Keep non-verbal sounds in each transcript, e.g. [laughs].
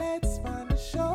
Let's find a show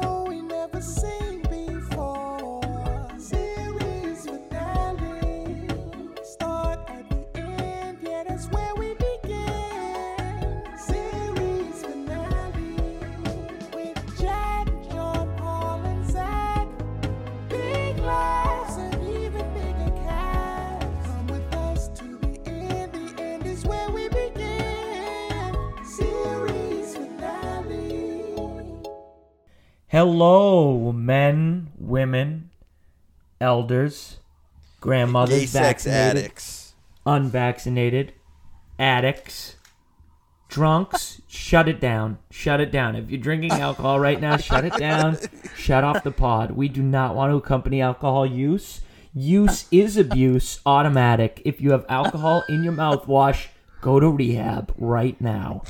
Hello, men, women, elders, grandmothers, Gay sex vaccinated, addicts. unvaccinated, addicts, drunks. shut it down. Shut it down. If you're drinking alcohol right now, shut it down. Shut off the pod. We do not want to accompany alcohol use. Use is abuse, automatic. If you have alcohol in your mouthwash, go to rehab right now.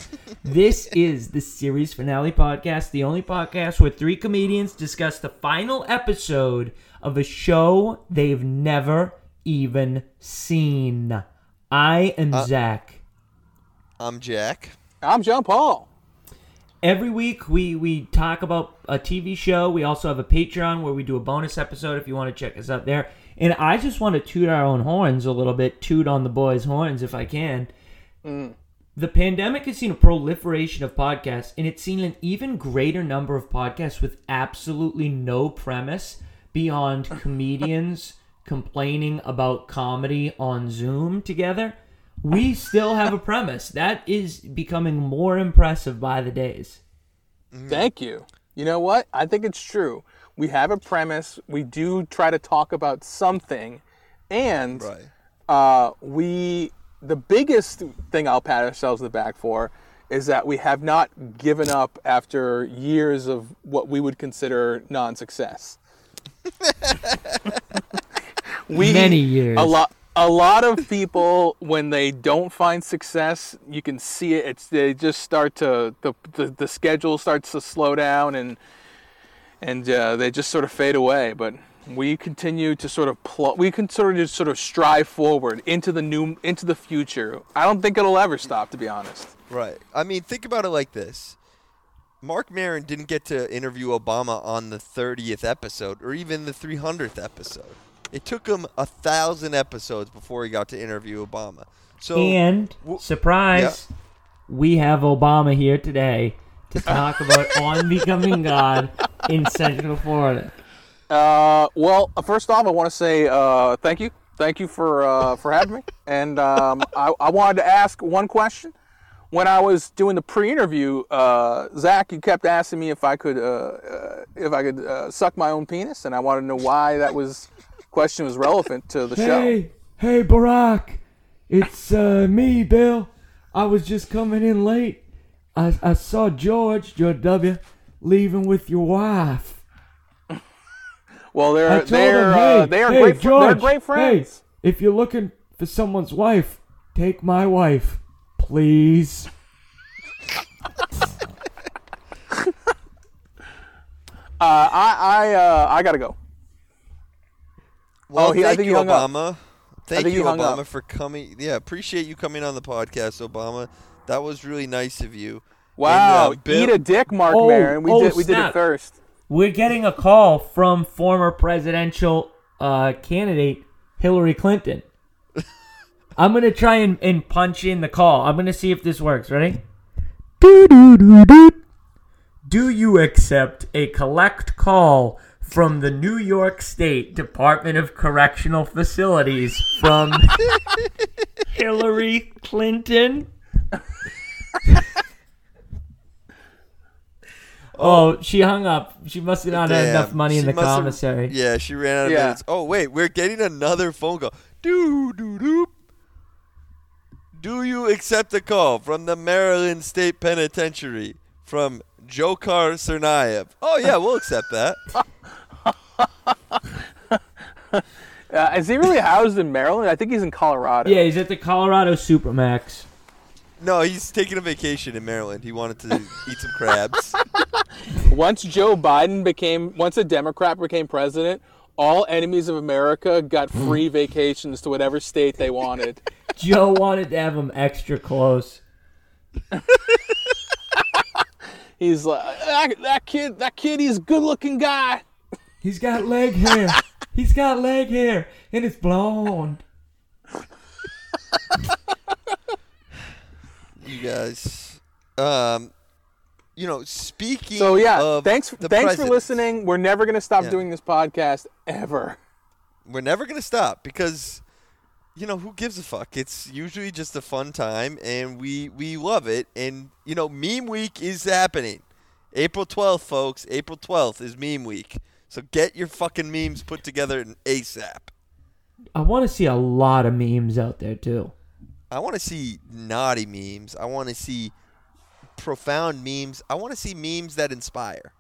This [laughs] is the series finale podcast, the only podcast where three comedians discuss the final episode of a show they've never even seen. I am uh, Zach. I'm Jack. I'm John Paul. Every week we we talk about a TV show. We also have a Patreon where we do a bonus episode if you want to check us out there. And I just want to toot our own horns a little bit, toot on the boys' horns if I can. The pandemic has seen a proliferation of podcasts, and it's seen an even greater number of podcasts with absolutely no premise beyond [laughs] comedians complaining about comedy on Zoom together. We still have a premise. That is becoming more impressive by the days. Thank you. You know what? I think it's true. We have a premise. We do try to talk about something, and Right. uh, we the biggest thing I'll pat ourselves in the back for is that we have not given up after years of what we would consider non-success. [laughs] we Many years. A lot. A lot of people, when they don't find success, you can see it. It's they just start to the the, the schedule starts to slow down and and uh, they just sort of fade away. But we continue to sort of pl- we can sort of just sort of strive forward into the new into the future. I don't think it'll ever stop, to be honest. Right. I mean, think about it like this. Marc Maron didn't get to interview Obama on the 30th episode or even the 300th episode. It took him a thousand episodes before he got to interview Obama. So And w- surprise, we have Obama here today to talk about [laughs] on becoming God in Central Florida. Uh, well, first off, I want to say uh, thank you, thank you for uh, for having me. And um, I, I wanted to ask one question. When I was doing the pre-interview, uh, Zach, you kept asking me if I could uh, uh, if I could suck my own penis, and I wanted to know why that was question was relevant to the show. Hey, hey, Barack, it's me, Bill. I was just coming in late. I, I saw George, George W, leaving with your wife. Well, they're they're him, uh, they are hey, great. fr- they're great friends. Hey, if you're looking for someone's wife, take my wife, please. [laughs] Uh, I I uh, I gotta go. Well, Oh, he- I thank think you, hung up. Obama. Thank you, hung Obama, up. for coming. Yeah, appreciate you coming on the podcast, Obama. That was really nice of you. Wow, And, uh, Bill- eat a dick, Marc Oh, Maron. We oh, did we did it first. We're getting a call from former presidential uh, candidate Hillary Clinton. [laughs] I'm gonna try and, and punch in the call. I'm gonna see if this works. Ready? Do you accept a collect call from the New York State Department of Correctional Facilities from [laughs] Hillary Clinton? [laughs] Oh, she hung up. She must have not had Damn, enough money in she the must have- commissary. yeah, she ran out of Yeah. minutes. Oh wait, we're getting another phone call. Doo doo doo. Do you accept a call from the Maryland State Penitentiary from Dzhokhar Tsarnaev? Oh yeah, we'll accept that. [laughs] Uh, is he really housed in Maryland? I think he's in Colorado. Yeah, he's at the Colorado Supermax. No, he's taking a vacation in Maryland. He wanted to eat some crabs. [laughs] Once Joe Biden became, once a Democrat became president, all enemies of America got free vacations to whatever state they wanted. [laughs] Joe wanted to have him extra close. [laughs] he's like that, that kid. That kid. He's a good-looking guy. He's got leg hair. He's got leg hair, and it's blonde. You guys, um, you know, speaking. So yeah, of thanks. the Thanks for listening. We're never gonna stop Yeah. doing this podcast ever. We're never gonna stop because, you know, who gives a fuck? It's usually just a fun time, and we we love it. And you know, meme week is happening. April twelfth, folks. April twelfth is meme week. So get your fucking memes put together in ASAP. I want to see a lot of memes out there too. I want to see naughty memes. I want to see profound memes. I want to see memes that inspire.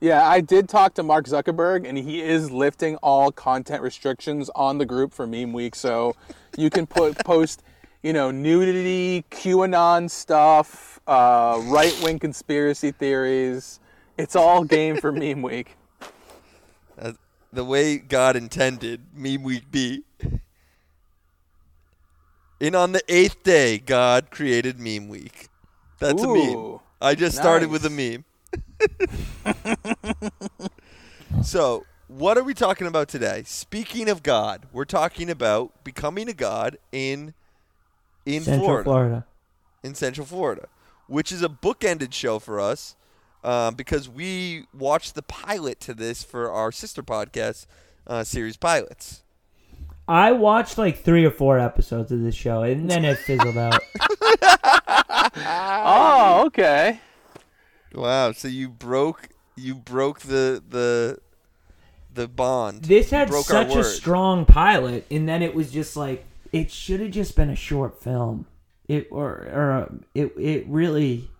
Yeah, I did talk to Mark Zuckerberg, and he is lifting all content restrictions on the group for Meme Week. So you can put [laughs] post, you know, nudity, QAnon stuff, uh, right wing conspiracy theories. It's all game for Meme Week. [laughs] Uh, the way God intended meme week be. And on the eighth day, God created meme week. That's a meme. I just started with a meme. [laughs] so, what are we talking about today? Speaking of God, we're talking about becoming a god in in Central Florida, Florida. in Central Florida, which is a bookended show for us um, because we watched the pilot to this for our sister podcast uh, series pilots. I watched like three or four episodes of this show, and then it fizzled out. [laughs] Oh, okay. Wow! So you broke you broke the the the bond. This had such a strong pilot, and then it was just like it should have just been a short film. It or or uh, it it really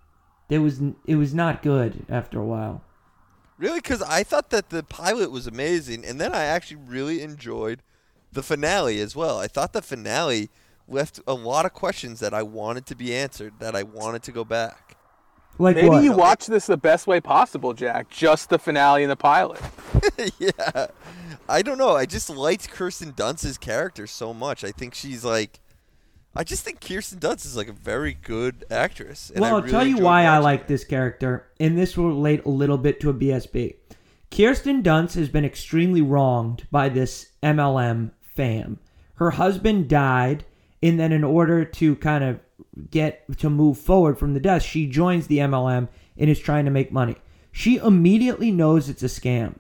it was it was not good after a while. Really? Because I thought that the pilot was amazing, and then I actually really enjoyed the finale as well. I thought the finale left a lot of questions that I wanted to be answered, that I wanted to go back. Like Maybe what? you watch this the best way possible, Jack. Just the finale and the pilot. [laughs] yeah. I don't know. I just liked Kirsten Dunst's character so much. I think she's like. I just think Kirsten Dunst is like a very good actress. And well, I'll really tell you why I like her. this character, and this will relate a little bit to a BSB. Kirsten Dunst has been extremely wronged by this MLM fam. Her husband died, and then in order to kind of get to move forward from the death, she joins the MLM and is trying to make money. She immediately knows it's a scam.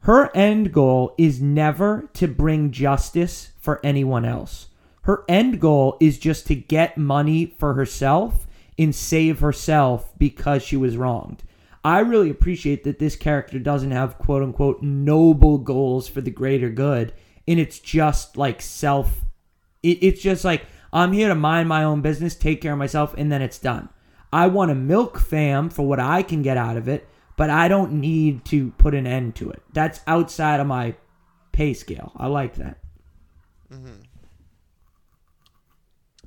Her end goal is never to bring justice for anyone else. Her end goal is just to get money for herself and save herself because she was wronged. I really appreciate that this character doesn't have quote unquote noble goals for the greater good. And it's just like self, it, it's just like, I'm here to mind my own business, take care of myself, and then it's done. I want to milk fam for what I can get out of it, but I don't need to put an end to it. That's outside of my pay scale. I like that. mm-hmm.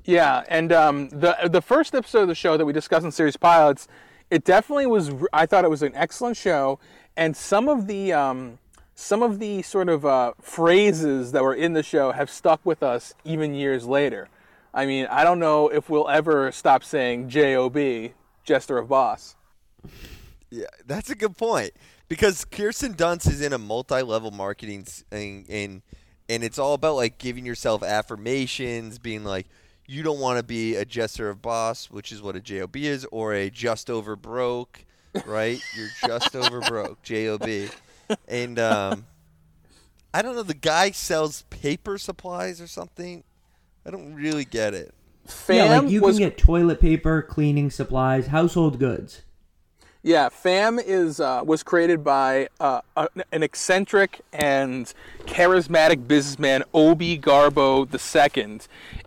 Yeah, and um, the the first episode of the show that we discussed in series pilots, it definitely was. I thought it was an excellent show, and some of the um, some of the sort of uh, phrases that were in the show have stuck with us even years later. I mean, I don't know if we'll ever stop saying "job," Jester of Boss. Yeah, that's a good point because Kirsten Dunst is in a multi-level marketing s- and and it's all about like giving yourself affirmations, being like you don't want to be a jester of boss, which is what a job is, or a just over broke, right? You're just over broke, job, and um, I don't know. The guy sells paper supplies or something. I don't really get it. Fam yeah, like you was can get toilet paper, cleaning supplies, household goods. Yeah, FAM is uh, was created by uh, a, an eccentric and charismatic businessman, Obie Garbeau II,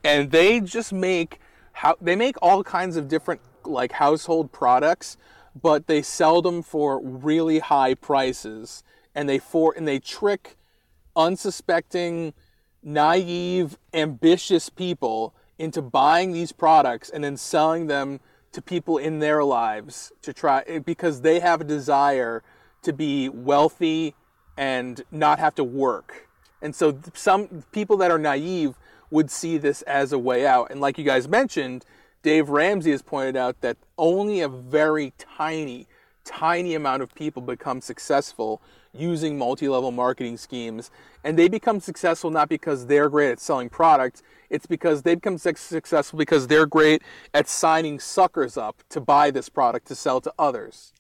and they just make how they make all kinds of different like household products, but they sell them for really high prices, and they for and they trick unsuspecting, naive, ambitious people into buying these products and then selling them to people in their lives to try eh, because they have a desire to be wealthy and not have to work. And so some people that are naive would see this as a way out. And like you guys mentioned, Dave Ramsey has pointed out that only a very tiny, tiny amount of people become successful using multi-level marketing schemes, and they become successful not because they're great at selling products. It's because they become successful because they're great at signing suckers up to buy this product to sell to others.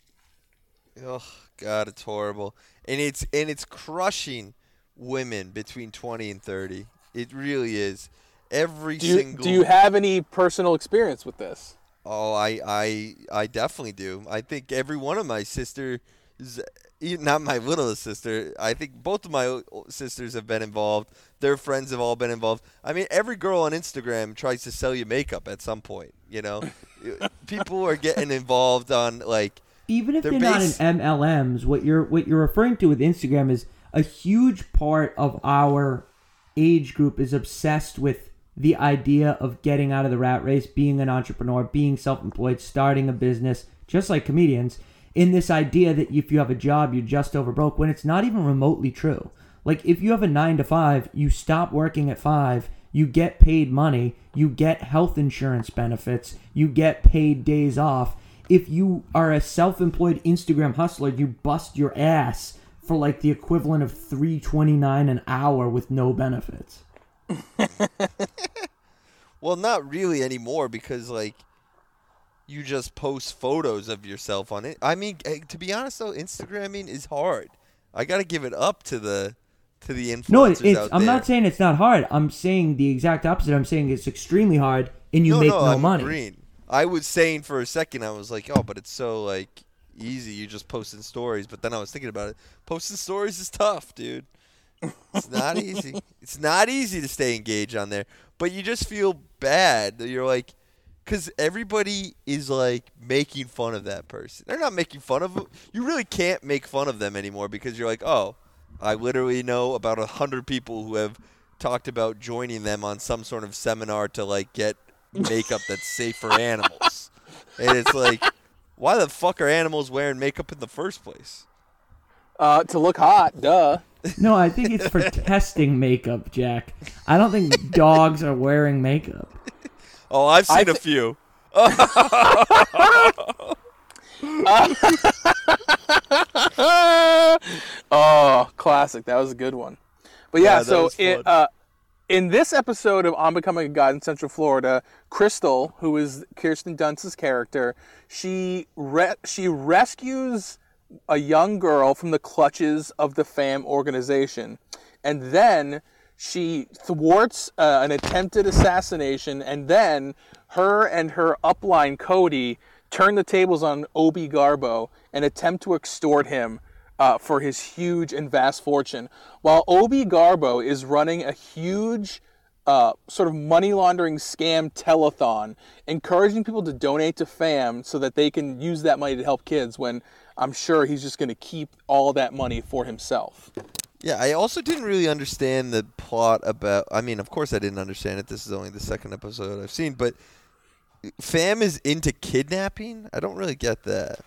Oh God, it's horrible, and it's and it's crushing women between twenty and thirty. It really is. Every Do you, single. do you have any personal experience with this? Oh, I, I, I definitely do. I think every one of my sisters, e- not my littlest sister. I think both of my sisters have been involved. Their friends have all been involved. I mean, every girl on Instagram tries to sell you makeup at some point. You know, people are getting involved on like even if They're they're, not in MLMs, what you're what you're referring to with Instagram is a huge part of our age group is obsessed with the idea of getting out of the rat race, being an entrepreneur, being self-employed, starting a business, just like comedians. In this idea that if you have a job, you're just over broke, when it's not even remotely true. Like if you have a nine to five, you stop working at five, you get paid money, you get health insurance benefits, you get paid days off. If you are a self-employed Instagram hustler, you bust your ass for like the equivalent of 329 an hour with no benefits. [laughs] Well, not really anymore because like you just post photos of yourself on it. I mean, eh, to be honest though, Instagramming is hard. I got to give it up to the to the influencers No, it's I'm there. not saying it's not hard. I'm saying the exact opposite. I'm saying it's extremely hard and you no, make no, no I'm money. agreeing. I was saying for a second, I was like, oh, but it's so like easy. You just posting stories. But then I was thinking about it. Posting stories is tough, dude. It's not easy. It's not easy to stay engaged on there. But you just feel bad. You're like, because everybody is like making fun of that person. They're not making fun of. them. You really can't make fun of them anymore because you're like, oh, I literally know about a hundred people who have talked about joining them on some sort of seminar to like get makeup that's safe for animals. And it's like, why the fuck are animals wearing makeup in the first place? Uh, to look hot, duh. No, I think it's for [laughs] testing makeup, Jack. I don't think dogs are wearing makeup. Oh, I've I seen a thi- few. [laughs] oh, classic. That was a good one. But yeah, Yeah, so it, uh, in this episode of On Becoming a God in Central Florida, Crystal, who is Kirsten Dunst's character, she re- she rescues a young girl from the clutches of the FAM organization, and then she thwarts uh, an attempted assassination, and then her and her upline Cody turn the tables on Obie Garbeau and attempt to extort him uh, for his huge and vast fortune. While Obie Garbeau is running a huge uh, sort of money laundering scam telethon, encouraging people to donate to FAM so that they can use that money to help kids when I'm sure he's just going to keep all that money for himself. Yeah, I also didn't really understand the plot about. I mean, of course, I didn't understand it. This is only the second episode I've seen, but Fam is into kidnapping. I don't really get that.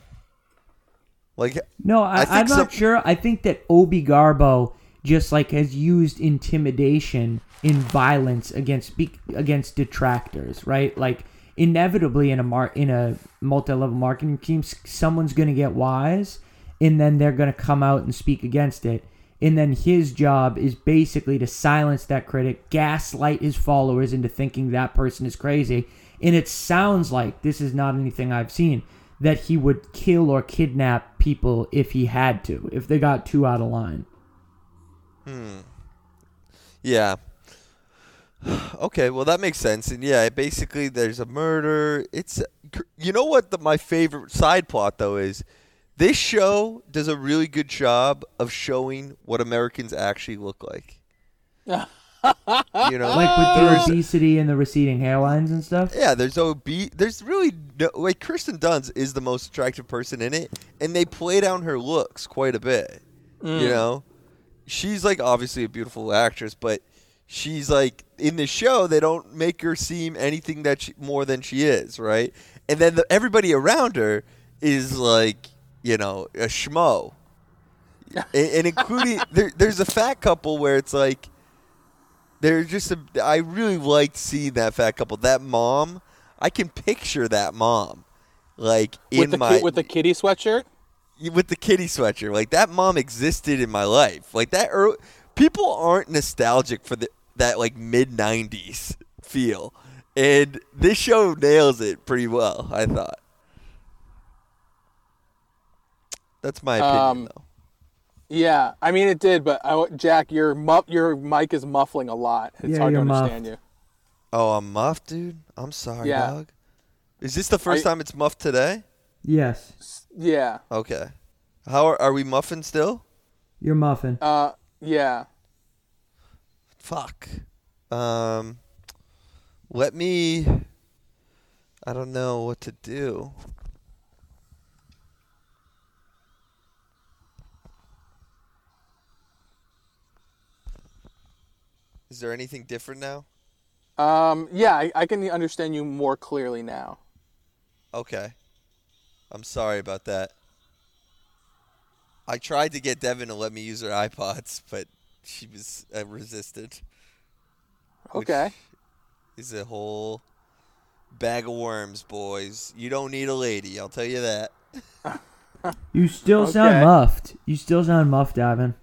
Like, No, I, I think I'm not sure. I think that Obie Garbeau just like has used intimidation in violence against against detractors, right? Like inevitably in a mar- in a multi-level marketing team, someone's going to get wise, and then they're going to come out and speak against it. And then his job is basically to silence that critic, gaslight his followers into thinking that person is crazy. And it sounds like this is not anything I've seen that he would kill or kidnap people if he had to, if they got too out of line. hmm yeah. [sighs] Okay, well that makes sense, and yeah, basically there's a murder. It's you know what the, my favorite side plot though is. This show does a really good job of showing what Americans actually look like. you know, [laughs] Like with the obesity and the receding hairlines and stuff. Yeah, there's OB. There's really no like Kirsten Dunst is the most attractive person in it, and they play down her looks quite a bit. You mm. know, she's like obviously a beautiful actress, but she's like in the show they don't make her seem anything that she, more than she is, right? And then the, everybody around her is like you know a schmo, [laughs] and, and including there, there's a fat couple where it's like they're just a, I really liked seeing that fat couple. That mom, I can picture that mom, like in with the my with the kitty sweatshirt. with the kitty sweatshirt. Like that mom existed in my life. Like that. Early, people aren't nostalgic for the that like mid '90s feel, and this show nails it pretty well. I thought. That's my opinion, Um, though. Yeah, I mean it did, but I, Jack, your mu- your mic is muffling a lot. It's Yeah, hard to you're understand muffed. you. Oh, I'm muffed, dude. I'm sorry, Yeah. dog. Is this the first you- time it's muffed today? Yes, Yeah. Okay. How are, are we muffin still? you're muffin. Uh. Yeah. Fuck. Um. Let me. I don't know what to do. Is there anything different now? Um. Yeah, I, I can understand you more clearly now. Okay. I'm sorry about that. I tried to get Devin to let me use her iPods, but she was uh, resisted. Okay. Is a whole bag of worms, boys. You don't need a lady, I'll tell you that. [laughs] You still Okay. sound muffed. You still sound muffed, Ivan.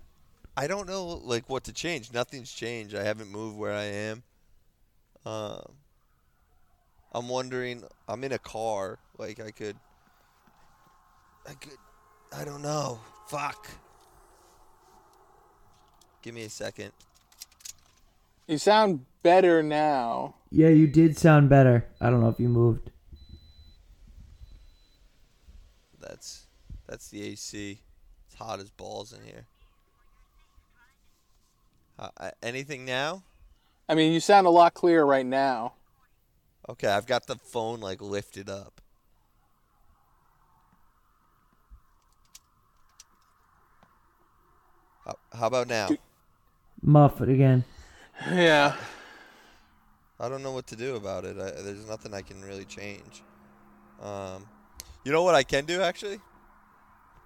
I don't know like what to change. Nothing's changed. I haven't moved where I am. Um I'm wondering I'm in a car. Like I could I could I don't know. Fuck. Give me a second. You sound better now. Yeah, you did sound better. I don't know if you moved. That's that's the AC. It's hot as balls in here. Uh, uh, anything now? I mean, you sound a lot clearer right now. Okay, I've got the phone like lifted up. How, how about now? Muff it again. Yeah. I don't know what to do about it. I, there's nothing I can really change. Um, you know what I can do actually?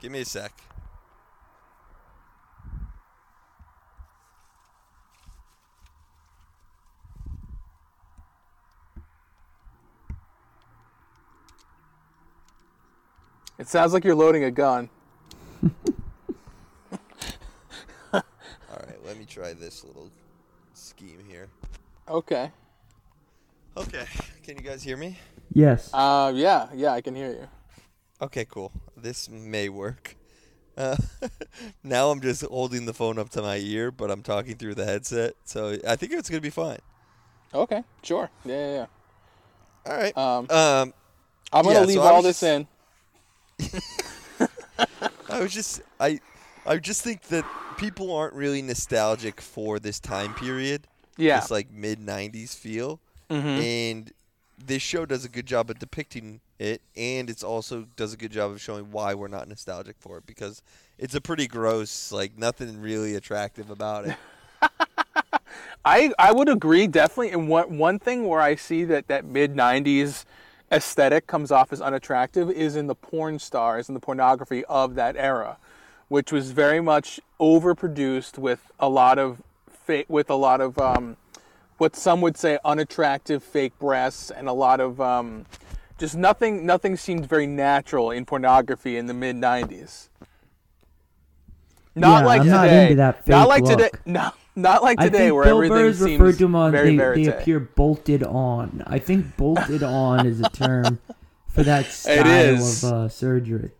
Give me a sec. It sounds like you're loading a gun. All right, let me try this little scheme here. Okay. Okay, can you guys hear me? Yes. Uh. Yeah. Yeah. I can hear you. Okay, cool. This may work. Uh, [laughs] now I'm just holding the phone up to my ear, but I'm talking through the headset, so I think it's gonna be fine. Okay. Sure. Yeah. Yeah. All right. Um. Um, I'm gonna yeah, leave so all was this in. [laughs] I was just I I just think that people aren't really nostalgic for this time period. Yeah. This like mid '90s feel, hmm and this show does a good job of depicting it, and it's also does a good job of showing why we're not nostalgic for it because it's a pretty gross, like nothing really attractive about it. [laughs] I I would agree definitely. And one one thing where I see that that mid '90s aesthetic comes off as unattractive is in the porn stars and the pornography of that era, which was very much overproduced with a lot of fa- with a lot of um, what some would say unattractive fake breasts and a lot of um, just nothing nothing seemed very natural in pornography in the mid '90s. Not Yeah, like I'm today. not not like today. look. No, not like I think where Bill everything Burr's seems referred to them on very they, they appear bolted on. I think bolted [laughs] on is a term for that style of uh, surgery.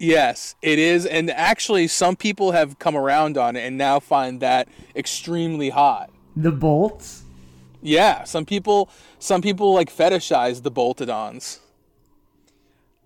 Yes, it is, and actually, some people have come around on it and now find that extremely hot. The bolts? Yeah, some people, some people like fetishize the bolted-ons.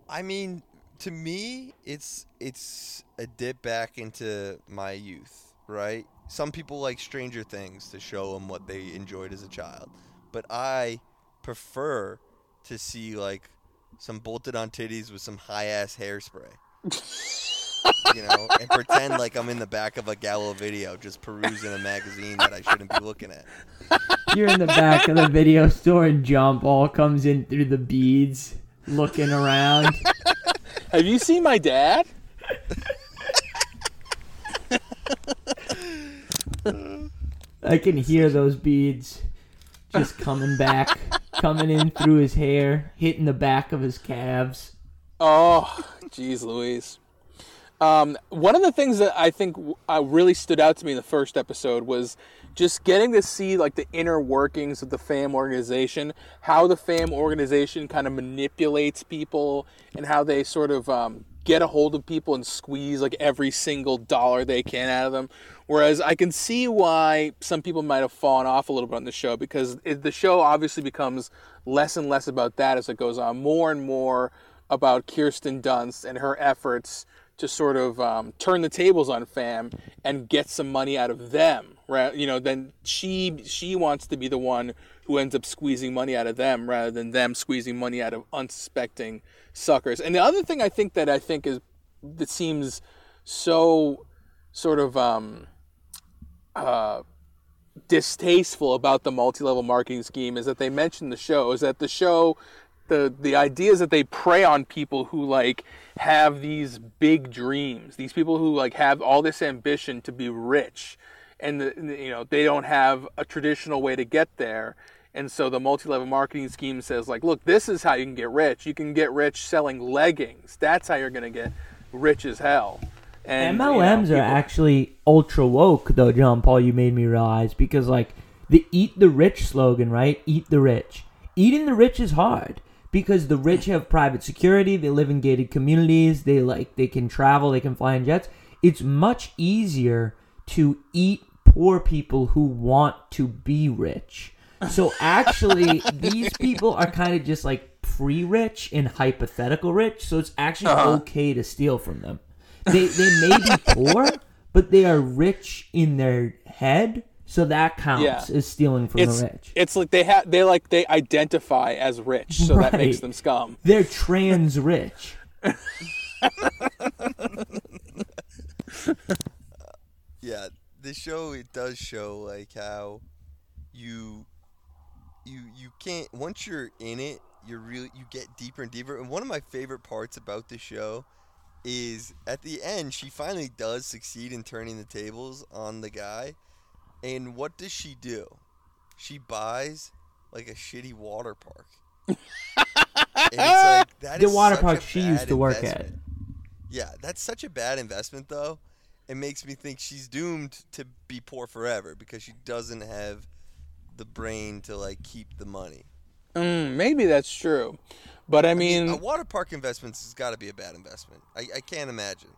I mean, to me, it's it's a dip back into my youth, right? Some people like Stranger Things to show them what they enjoyed as a child, but I prefer to see like some bolted on titties with some high ass hairspray. You know, and pretend like I'm in the back of a Gallo video just perusing a magazine that I shouldn't be looking at. You're in the back of the video store and Jump all comes in through the beads, looking around. Have you seen my dad? I can hear those beads just coming back, coming in through his hair, hitting the back of his calves. Oh, jeez, Louise. Um, one of the things that I think uh, really stood out to me in the first episode was just getting to see like the inner workings of the FAM organization, how the FAM organization kind of manipulates people, and how they sort of um, get a hold of people and squeeze like every single dollar they can out of them. Whereas I can see why some people might have fallen off a little bit on the show because it, the show obviously becomes less and less about that as it goes on, more and more about Kirsten Dunst and her efforts to sort of um, turn the tables on fam and get some money out of them right? You know then she she wants to be the one who ends up squeezing money out of them rather than them squeezing money out of unsuspecting suckers. And the other thing i think that i think is that seems so sort of um, uh, distasteful about the multi-level marketing scheme is that they mention the show is that the show the the ideas that they prey on people who like have these big dreams these people who like have all this ambition to be rich and the, you know they don't have a traditional way to get there and so the multi-level marketing scheme says like look this is how you can get rich you can get rich selling leggings that's how you're going to get rich as hell and you know, MLMs are actually ultra woke, though, John Paul. You made me realize because, like, the "Eat the Rich" slogan, right? Eat the rich. Eating the rich is hard because the rich have private security. They live in gated communities. They like they can travel. They can fly in jets. It's much easier to eat poor people who want to be rich. So actually, [laughs] these people are kind of just like pre-rich and hypothetical rich. So it's actually uh-huh. okay to steal from them. They they may be poor, but they are rich in their head, so that counts Yeah. as stealing from it's the rich. it's like they have they like they identify as rich so that makes them scum They're trans rich. [laughs] yeah, the show it does show like how you you you can't once you're in it, you're really you get deeper and deeper. And one of my favorite parts about the show is at the end she finally does succeed in turning the tables on the guy. And what does she do? She buys like a shitty water park. and it's [laughs] like that The is water such park a she used bad to work at. Yeah, that's such a bad investment, though. It makes me think she's doomed to be poor forever because she doesn't have the brain to like keep the money. mm, maybe that's true but i mean a water park investments has got to be a bad investment. I, I can't imagine.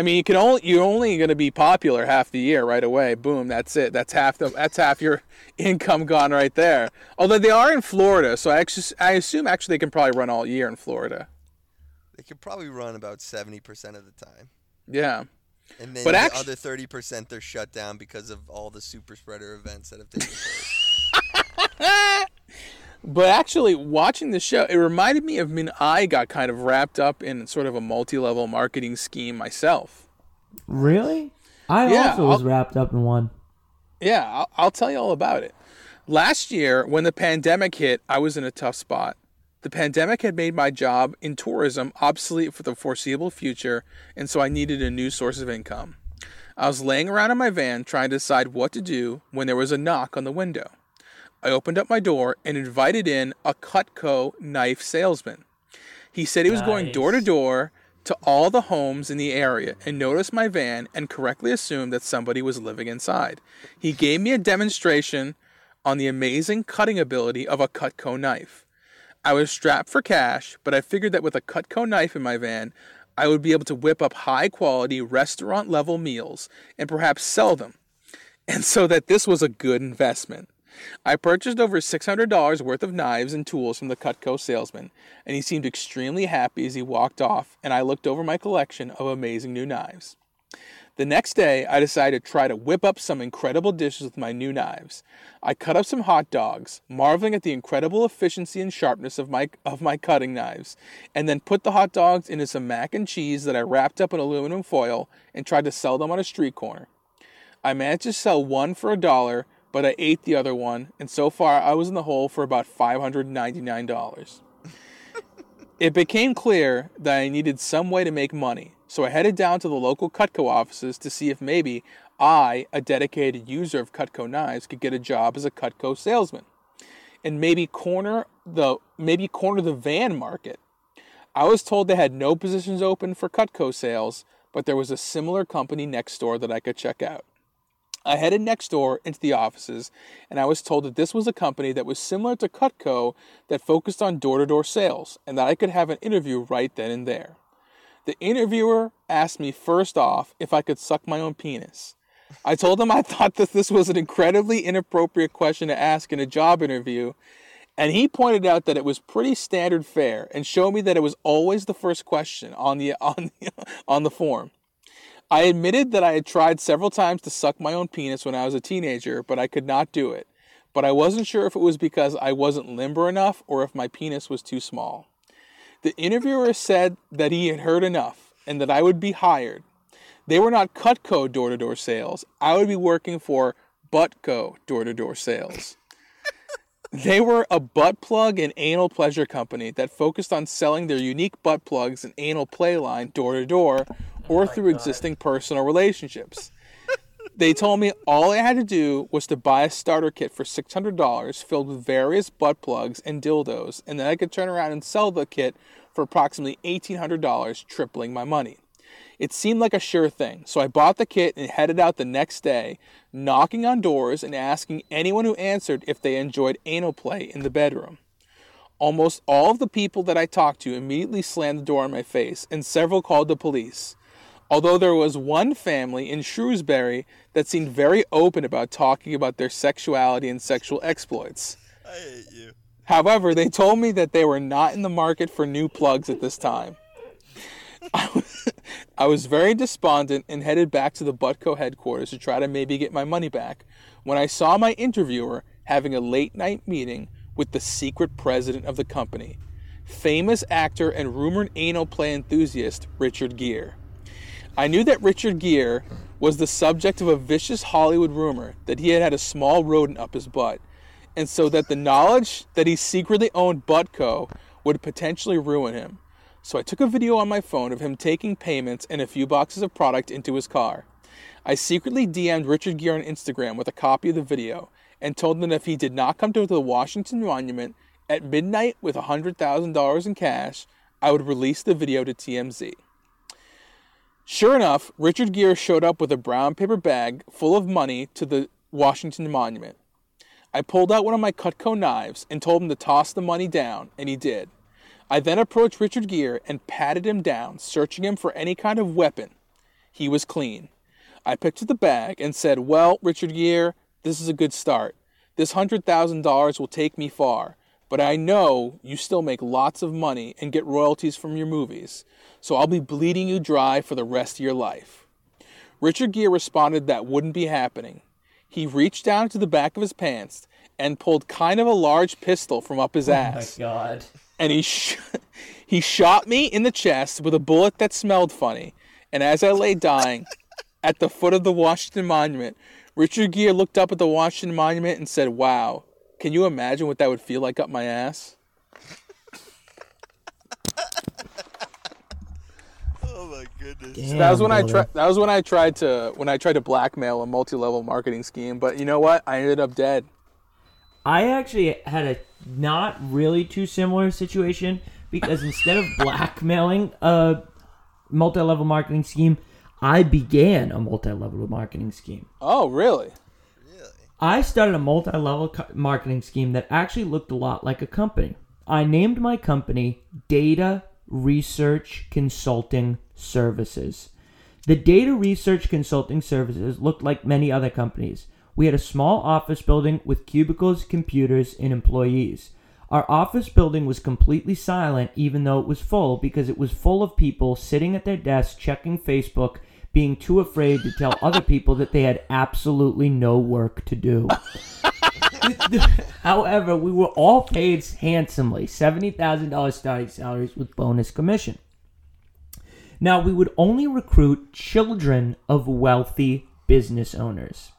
I mean, you can only you're only going to be popular half the year right away. Boom, that's it. That's half the that's half your [laughs] income gone right there. Although they are in Florida, so I actually I assume actually they can probably run all year in Florida. They could probably run about seventy percent of the time, Yeah. and then But the actu- other thirty percent they're shut down because of all the super spreader events that have taken place. [laughs] But actually, watching the show, it reminded me of when I got kind of wrapped up in sort of a multi-level marketing scheme myself. Really? I Yeah, also was I'll- wrapped up in one. Yeah, I'll, I'll tell you all about it. Last year, when the pandemic hit, I was in a tough spot. The pandemic had made my job in tourism obsolete for the foreseeable future, and so I needed a new source of income. I was laying around in my van trying to decide what to do when there was a knock on the window. I opened up my door and invited in a Cutco knife salesman. He said he was going door to door to all the homes in the area and noticed my van and correctly assumed that somebody was living inside. He gave me a demonstration on the amazing cutting ability of a Cutco knife. I was strapped for cash, but I figured that with a Cutco knife in my van, I would be able to whip up high quality restaurant level meals and perhaps sell them. And so that this was a good investment. I purchased over $600 worth of knives and tools from the Cutco salesman, and he seemed extremely happy as he walked off, and I looked over my collection of amazing new knives. The next day, I decided to try to whip up some incredible dishes with my new knives. I cut up some hot dogs, marveling at the incredible efficiency and sharpness of my of my cutting knives, and then put the hot dogs into some mac and cheese that I wrapped up in aluminum foil and tried to sell them on a street corner. I managed to sell one for a dollar, but I ate the other one, and so far I was in the hole for about $599. [laughs] it became clear that I needed some way to make money, so I headed down to the local Cutco offices to see if maybe I, a dedicated user of Cutco knives, could get a job as a Cutco salesman. and maybe corner the maybe corner the van market. I was told they had no positions open for Cutco sales, but there was a similar company next door that I could check out. I headed next door into the offices, and I was told that this was a company that was similar to Cutco that focused on door to door sales, and that I could have an interview right then and there. The interviewer asked me first off if I could suck my own penis. I told him I [laughs] thought that this was an incredibly inappropriate question to ask in a job interview, and he pointed out that it was pretty standard fare and showed me that it was always the first question on the [laughs] on the, on the form. I admitted that I had tried several times to suck my own penis when I was a teenager, but I could not do it. But I wasn't sure if it was because I wasn't limber enough or if my penis was too small. The interviewer said that he had heard enough and that I would be hired. They were not Cutco door to door sales. I would be working for Buttco door to door sales. [laughs] They were a butt plug and anal pleasure company that focused on selling their unique butt plugs and anal play line door to door or through existing personal relationships. They told me all I had to do was to buy a starter kit for $600 filled with various butt plugs and dildos, and then I could turn around and sell the kit for approximately $1,800, tripling my money. It seemed like a sure thing, so I bought the kit and headed out the next day, knocking on doors and asking anyone who answered if they enjoyed anal play in the bedroom. Almost all of the people that I talked to immediately slammed the door in my face, and several called the police. Although there was one family in Shrewsbury that seemed very open about talking about their sexuality and sexual exploits. I hate you. However, they told me that they were not in the market for new plugs at this time. I was, I was very despondent and headed back to the Butco headquarters to try to maybe get my money back when I saw my interviewer having a late night meeting with the secret president of the company, famous actor and rumored anal play enthusiast Richard Gere. I knew that Richard Gere was the subject of a vicious Hollywood rumor that he had had a small rodent up his butt, and so that the knowledge that he secretly owned Butco would potentially ruin him. So I took a video on my phone of him taking payments and a few boxes of product into his car. I secretly DM'd Richard Gere on Instagram with a copy of the video and told him that if he did not come to the Washington Monument at midnight with $100,000 in cash, I would release the video to TMZ. Sure enough, Richard Gere showed up with a brown paper bag full of money to the Washington Monument. I pulled out one of my Cutco knives and told him to toss the money down, and he did. I then approached Richard Gere and patted him down, searching him for any kind of weapon. He was clean. I picked up the bag and said, Well, Richard Gere, this is a good start. This $100,000 will take me far, but I know you still make lots of money and get royalties from your movies, so I'll be bleeding you dry for the rest of your life. Richard Gere responded that wouldn't be happening. He reached down to the back of his pants and pulled kind of a large pistol from up his Oh my ass god. and he sh- he shot me in the chest with a bullet that smelled funny. And as I lay dying at the foot of the Washington Monument, Richard Gere looked up at the Washington Monument and said, "Wow, can you imagine what that would feel like up my ass?" Oh my goodness. Damn, that was when I tried. That was when I tried to when I tried to blackmail a multi-level marketing scheme. But you know what? I ended up dead. I actually had a not really too similar situation because instead of blackmailing a multi-level marketing scheme, I began a multi-level marketing scheme. Oh, really? I started a multi-level co- marketing scheme that actually looked a lot like a company. I named my company Data Research Consulting Services. The data research consulting services looked like many other companies. We had a small office building with cubicles, computers, and employees. Our office building was completely silent, even though it was full, because it was full of people sitting at their desks checking Facebook, being too afraid to tell other people that they had absolutely no work to do. [laughs] However, we were all paid handsomely $70,000 starting salaries with bonus commission. Now, we would only recruit children of wealthy business owners.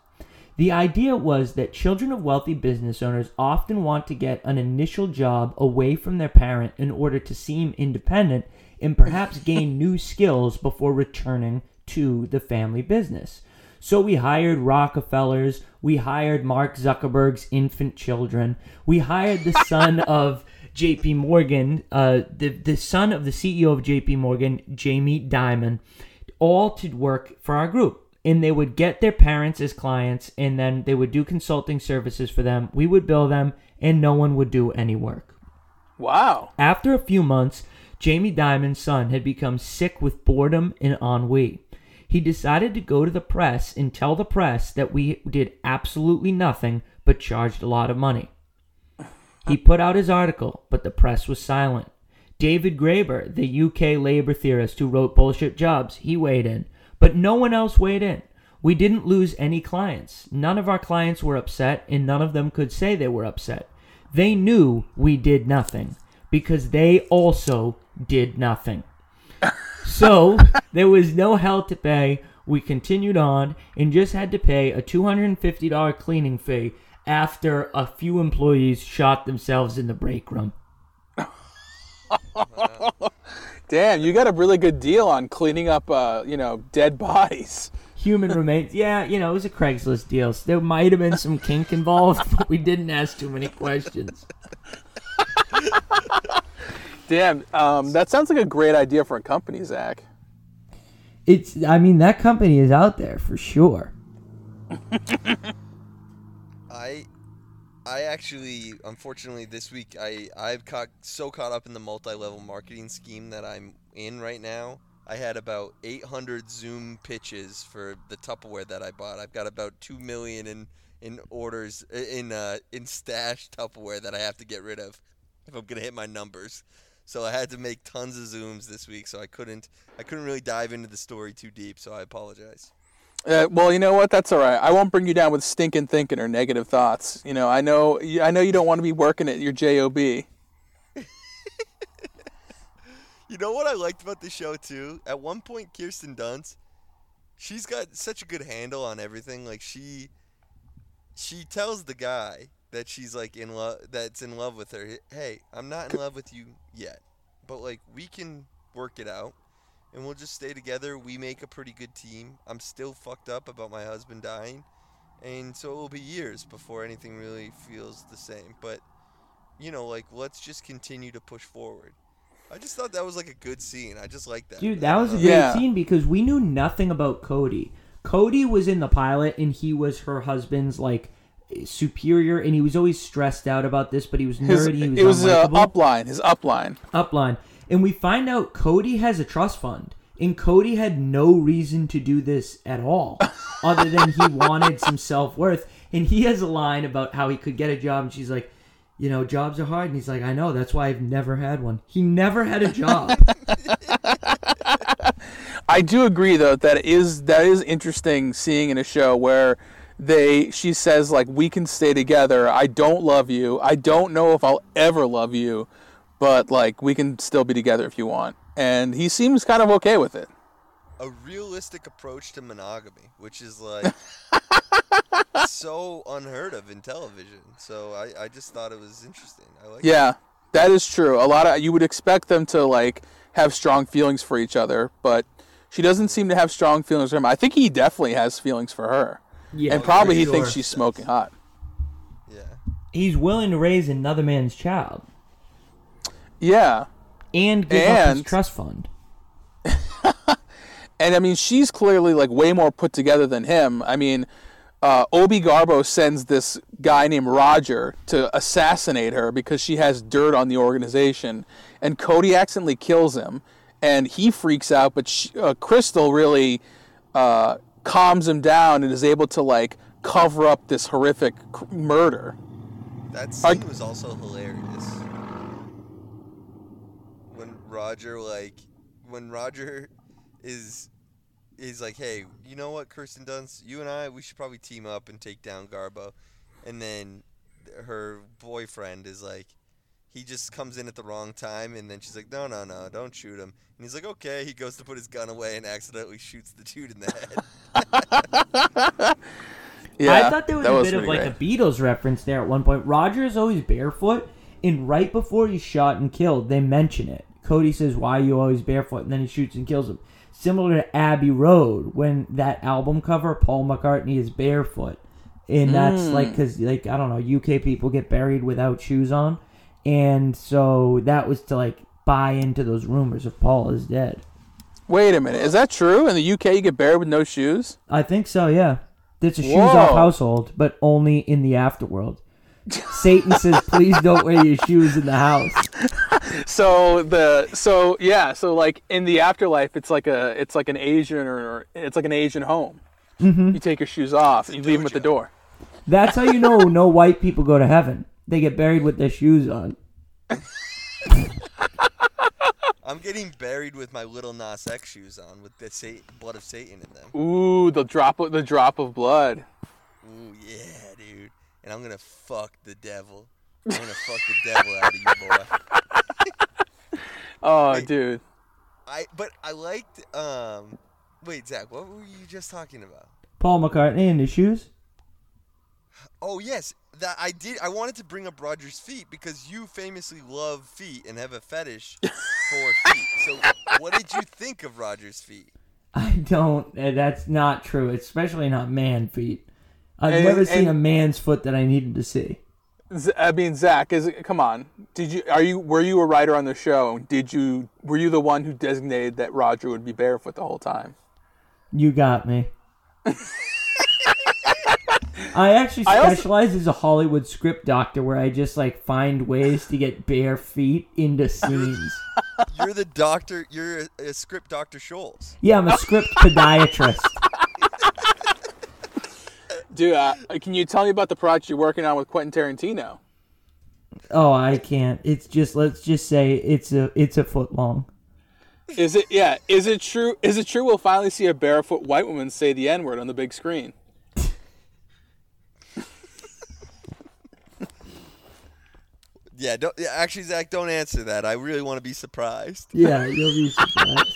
The idea was that children of wealthy business owners often want to get an initial job away from their parent in order to seem independent and perhaps gain [laughs] new skills before returning to the family business. So we hired Rockefellers. We hired Mark Zuckerberg's infant children. We hired the son [laughs] of J.P. Morgan, uh, the the son of the CEO of J.P. Morgan, Jamie Dimon, all to work for our group. And they would get their parents as clients, and then they would do consulting services for them. We would bill them, and no one would do any work. Wow. After a few months, Jamie Dimon's son had become sick with boredom and ennui. He decided to go to the press and tell the press that we did absolutely nothing but charged a lot of money. He put out his article, but the press was silent. David Graeber, the UK labor theorist who wrote Bullshit Jobs, he weighed in, but no one else weighed in. We didn't lose any clients. None of our clients were upset, and none of them could say they were upset. They knew we did nothing because they also did nothing. So there was no hell to pay. We continued on and just had to pay a $250 cleaning fee after a few employees shot themselves in the break room. Damn, you got a really good deal on cleaning up, uh, you know, dead bodies. Human remains. Yeah, you know, it was a Craigslist deal. So there might have been some kink involved, but we didn't ask too many questions. Damn, um, that sounds like a great idea for a company, Zach. It's, I mean, that company is out there for sure. [laughs] I I actually unfortunately this week I I've caught so caught up in the multi-level marketing scheme that I'm in right now. I had about 800 Zoom pitches for the Tupperware that I bought. I've got about 2 million in in orders in uh in stash Tupperware that I have to get rid of if I'm going to hit my numbers. So I had to make tons of Zooms this week, so I couldn't I couldn't really dive into the story too deep, so I apologize. Uh, well, you know what? That's all right. I won't bring you down with stinking thinking or negative thoughts. You know, I know, I know you don't want to be working at your job. [laughs] You know what I liked about the show too? At one point, Kirsten Dunst, she's got such a good handle on everything. Like she, she tells the guy that she's like in love, that's in love with her. Hey, I'm not in love with you yet, but like we can work it out, and we'll just stay together. We make a pretty good team. I'm still fucked up about my husband dying, and so it will be years before anything really feels the same. But you know, like let's just continue to push forward. I just thought that was like a good scene. I just like that. Dude, that was a great Yeah. scene because we knew nothing about Cody. Cody was in the pilot and he was her husband's like superior and he was always stressed out about this, but he was His, nerdy, he was, it was uh, upline. His upline. upline. And we find out Cody has a trust fund. And Cody had no reason to do this at all, [laughs] other than he wanted some self worth. And he has a line about how he could get a job, and she's like, you know, jobs are hard. And he's like, I know, that's why I've never had one. He never had a job. [laughs] I do agree though that is that is interesting seeing in a show where they she says like we can stay together. I don't love you. I don't know if I'll ever love you, but like we can still be together if you want. And he seems kind of okay with it. a realistic approach to monogamy, which is like [laughs] so unheard of in television. So I, I just thought it was interesting. I like Yeah, that is true. A lot of you would expect them to like have strong feelings for each other, but she doesn't seem to have strong feelings for him. I think he definitely has feelings for her, yeah, and probably he sure. thinks she's smoking hot. Yeah. He's willing to raise another man's child Yeah, and give up his And- trust fund. [laughs] and I mean she's clearly like way more put together than him. I mean, uh, Obie Garbeau sends this guy named Roger to assassinate her because she has dirt on the organization, and Cody accidentally kills him, and he freaks out. But she, uh, Crystal really uh, calms him down and is able to like cover up this horrific murder. That scene was also hilarious. When Roger like when Roger is is like, "Hey, you know what, Kirsten Dunst, you and I, we should probably team up and take down Garbeau." And then her boyfriend is like he just comes in at the wrong time and then she's like, "No, no, no, don't shoot him." And he's like, "Okay." He goes to put his gun away and accidentally shoots the dude in the head. Yeah, I thought there was a bit of like great. a Beatles reference there at one point. Roger is always barefoot, and right before he's shot and killed, they mention it. Cody says, "Why are you always barefoot?" And then he shoots and kills him. similar to Abbey Road when that album cover Paul McCartney is barefoot, and that's like because like I don't know UK people get buried without shoes on, and so that was to like buy into those rumors of Paul is dead. Wait a minute, is that true? In the UK, you get buried with no shoes? I think so. Yeah, it's a shoes off household, but only in the afterworld. Satan says, [laughs] "Please don't wear your shoes in the house." [laughs] So the so yeah, so like in the afterlife, it's like a it's like an Asian or it's like an Asian home. Mm-hmm. You take your shoes off, and you leave them at the door. That's how you know [laughs] no white people go to heaven. They get buried with their shoes on. I'm getting buried with my Lil Nas X shoes on with the sa- blood of Satan in them. Ooh, the drop of the drop of blood. Ooh, yeah, dude. And I'm gonna fuck the devil. I'm gonna fuck the devil out of you, boy. [laughs] Oh, Wait. dude. I but I liked um wait, Zach, what were you just talking about? Paul McCartney and his shoes. Oh yes, that I did I wanted to bring up Roger's feet because you famously love feet and have a fetish [laughs] for feet. So what did you think of Roger's feet? I don't. uh, That's not true. Especially not man feet. I've And- never seen and- a man's foot that I needed to see. I mean, Zach, is it, come on. Did you are you were you a writer on the show? Did you were you the one who designated that Roger would be barefoot the whole time? You got me. [laughs] I actually I also- specialize as a Hollywood script doctor where I just like find ways to get bare feet into scenes. [laughs] You're the doctor. You're a, a script Doctor Scholl's. Yeah, I'm a script podiatrist. [laughs] Dude, uh, can you tell me about the project you're working on with Quentin Tarantino? Oh, I can't. It's just let's just say it's a it's a foot long. Is it yeah? Is it true? Is it true? We'll finally see a barefoot white woman say the N word on the big screen. Yeah, don't, yeah, actually, Zach, don't answer that. I really want to be surprised. [laughs] Yeah, you'll be surprised.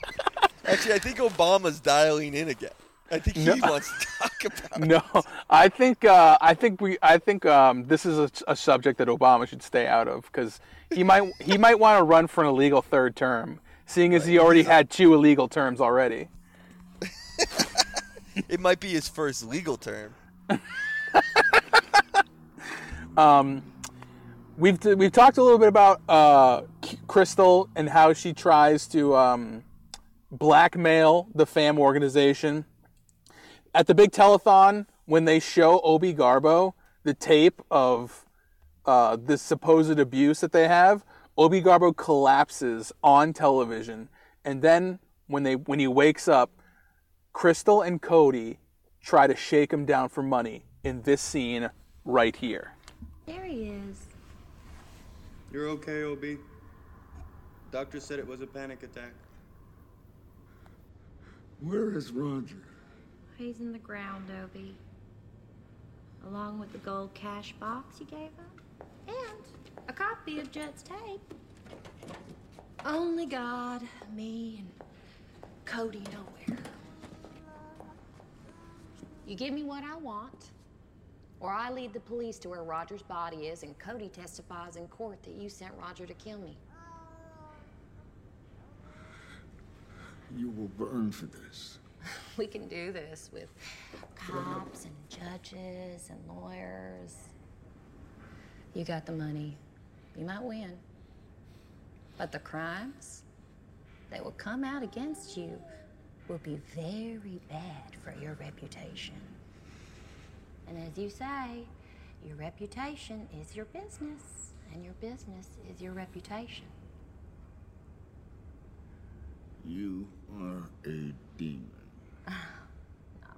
[laughs] Actually, I think Obama's dialing in again. I think he No. wants to talk about. No, I think uh, I think we I think um, this is a, a subject that Obama should stay out of because he might he might [laughs] want to run for an illegal third term, seeing as he already had two illegal terms already. It might be his first legal term. We've we've talked a little bit about uh, Crystal and how she tries to um, blackmail the fam organization. At the big telethon, when they show Obie Garbeau the tape of uh, this supposed abuse that they have, Obie Garbeau collapses on television, and then when they when he wakes up, Crystal and Cody try to shake him down for money in this scene right here. There he is. You're okay, Obie. Doctor said it was a panic attack. Where is Roger? He's in the ground, Obie. Along with the gold cash box you gave him. And a copy of Jet's tape. Only God, me, and Cody know where. You give me what I want, or I lead the police to where Roger's body is, and Cody testifies in court that you sent Roger to kill me. You will burn for this. We can do this with cops and judges and lawyers. You got the money. You might win. But the crimes that will come out against you will be very bad for your reputation. And as you say, your reputation is your business, and your business is your reputation. You are a demon. Ah, no.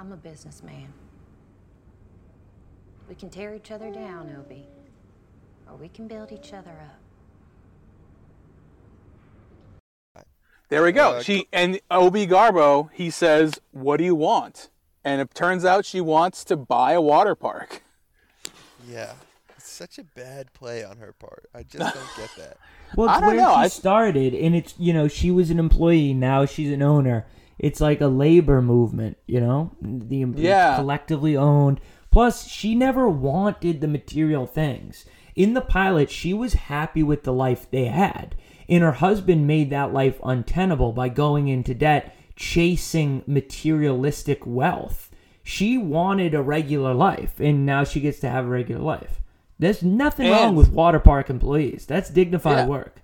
I'm a businessman. We can tear each other down, Obie, or we can build each other up. There we go. Uh, she and Obie Garbeau, he says, "What do you want?" And it turns out she wants to buy a water park. [laughs] Yeah, it's such a bad play on her part. I just don't get [laughs] that. Well, I it's don't where know, she I- started, and it's you know she was an employee, now she's an owner. It's like a labor movement, you know, the it's Yeah. collectively owned. Plus, she never wanted the material things. In the pilot, she was happy with the life they had. And her husband made that life untenable by going into debt, chasing materialistic wealth. She wanted a regular life, and now she gets to have a regular life. There's nothing wrong with water park employees. That's dignified Yeah. work.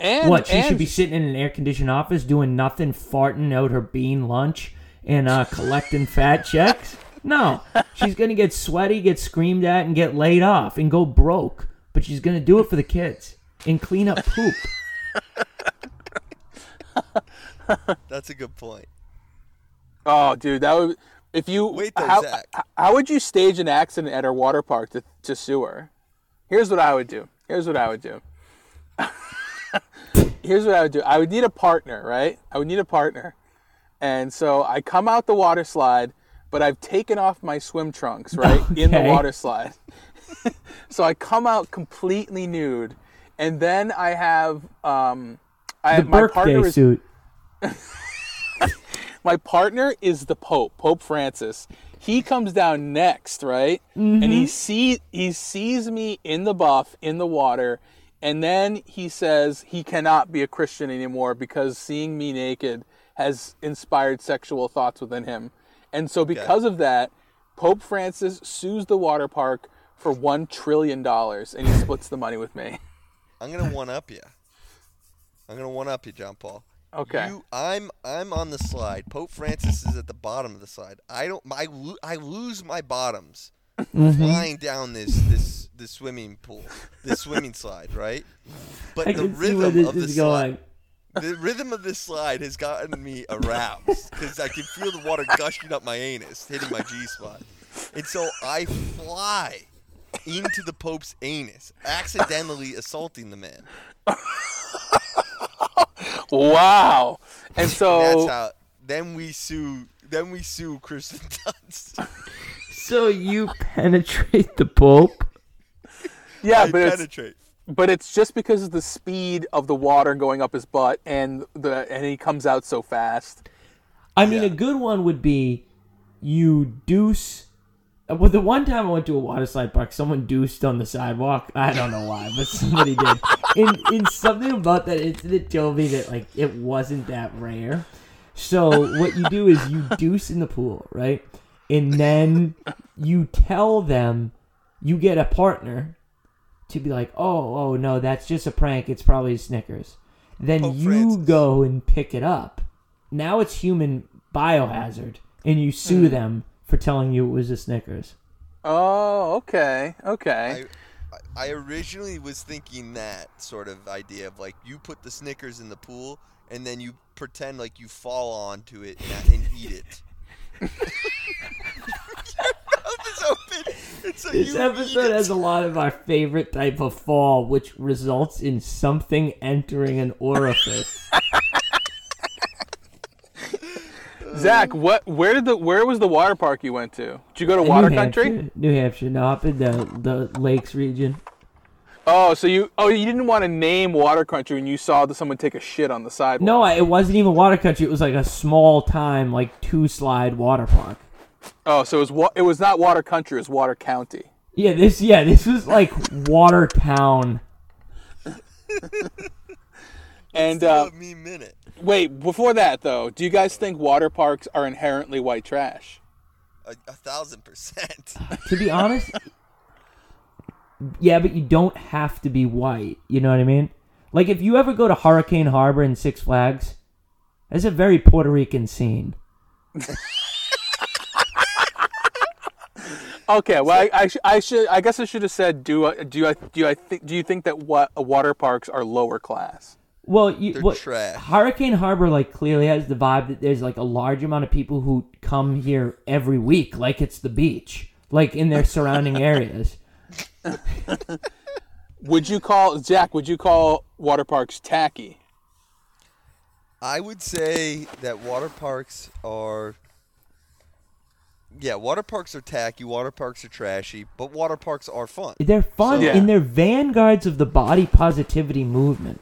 And what she should be sitting in an air conditioned office doing nothing, farting out her bean lunch and uh, collecting fat checks? No, she's gonna get sweaty, get screamed at, and get laid off and go broke. But she's gonna do it for the kids and clean up poop. That's a good point. Oh, dude, that would if you Wait though, how, Zach. how would you stage an accident at her water park to, to sue her? Here's what I would do. Here's what I would do. [laughs] Here's what I would do. I would need a partner, right? I would need a partner. And so I come out the water slide, but I've taken off my swim trunks, right? In the water slide. [laughs] so I come out completely nude. And then I have um I The my partner birthday is suit. [laughs] my partner is the Pope, Pope Francis. He comes down next, right? And he see he sees me in the buff in the water, and then he says he cannot be a Christian anymore because seeing me naked has inspired sexual thoughts within him. And so because of that, Pope Francis sues the water park for 1 trillion dollars and he splits the money with me. [laughs] I'm gonna one up you. I'm gonna one up you, John Paul. Okay. You, I'm I'm on the slide. Pope Francis is at the bottom of the slide. I don't. I, lo- I lose my bottoms mm-hmm. flying down this this this swimming pool, this swimming slide, right? But I the can see where rhythm this of is this going. slide, the rhythm of this slide has gotten me aroused because I can feel the water gushing up my anus, hitting my G spot, and so I fly into the Pope's anus, accidentally assaulting the man. wow. And And [laughs] that's so how. Then we sue. Then we sue Kirsten Dunst. So you penetrate the Pope? yeah, I but it's but it's just because of the speed of the water going up his butt and the and he comes out so fast. I mean, Yeah. a good one would be you deuce. Uh, Well, the one time I went to a water slide park, someone deuced on the sidewalk. I don't know why, but somebody did. And, and something about that incident told me that like it wasn't that rare. So what you do is you deuce in the pool, right? And then you tell them you get a partner to be like, oh, oh no, that's just a prank. It's probably Snickers. Then Pope you Francis. go and pick it up. Now it's human biohazard, and you sue them for telling you it was a Snickers. Oh, okay, okay. I, I originally was thinking that sort of idea of like you put the Snickers in the pool and then you pretend like you fall onto it and, and eat it. [laughs] Your mouth is open. and so This episode has a lot of our favorite type of fall, which results in something entering an orifice. [laughs] Zach, what? Where did the? Where was the water park you went to? Did you go to Water New Country? New Hampshire, no, up in the the lakes region. Oh, so you? Oh, you didn't want to name Water Country when you saw that someone take a shit on the sidewalk. No, it wasn't even water country. It was like a small time, like two slide water park. Oh, so it was. wa- It was not Water Country. It was Water County. Yeah, this yeah, this was like Watertown. [laughs] And Still uh, a me minute. Wait, before that though, do you guys think water parks are inherently white trash? A, a thousand percent. [laughs] To be honest, yeah, but you don't have to be white. You know what I mean? Like if you ever go to Hurricane Harbor in Six Flags, that's a very Puerto Rican scene. [laughs] Okay, well, I, I, sh- I should. I guess I should have said, do I, do I, do I think, do you think that what water parks are lower class? Well, you, They're what, trash. Hurricane Harbor like clearly has the vibe that there's like a large amount of people who come here every week, like it's the beach, like in their surrounding areas. [laughs] Would you call Zach? Would you call water parks tacky? I would say that water parks are. Yeah, water parks are tacky. Water parks are trashy, but water parks are fun. They're fun So- and they're vanguards of the body positivity movement.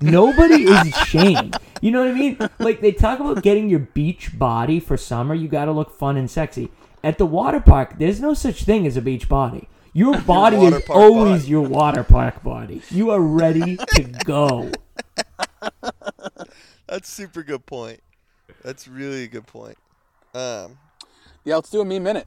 Nobody is [laughs] ashamed. You know what I mean? Like they talk about getting your beach body for summer, you got to look fun and sexy. At the water park, there's no such thing as a beach body. Your body water is always body. your water park body. You are ready to go. [laughs] That's super good point. That's really a good point. Um, Yeah, let's do a meme minute.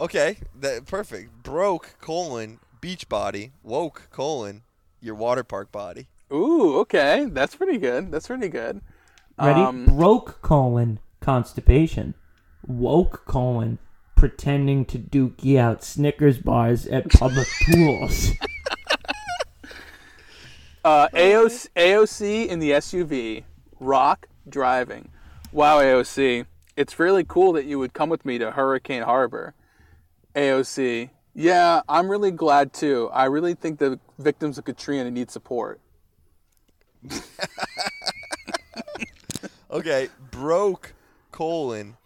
okay, that perfect. Broke colon beach body. Woke colon your water park body. Ooh, okay, that's pretty good. That's pretty good. Ready? Um, Broke colon constipation. Woke colon pretending to dookie out Snickers bars at public [laughs] pools. Uh, AOC, AOC in the SUV, rock driving. Wow, AOC, it's really cool that you would come with me to Hurricane Harbor. AOC, yeah, I'm really glad too. I really think the victims of Katrina need support. Okay, broke colon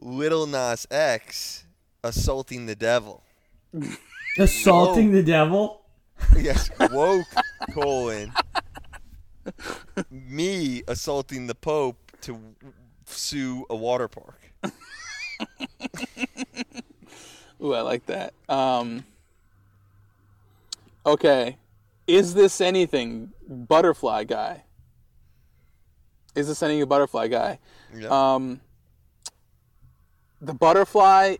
Lil Nas X assaulting the devil. [laughs] Assaulting the devil? [laughs] Yes, woke colon me assaulting the Pope to sue a water park. [laughs] Ooh, I like that. Um, okay, is this anything, butterfly guy? Is this anything, butterfly guy? Yeah. Um, the butterfly,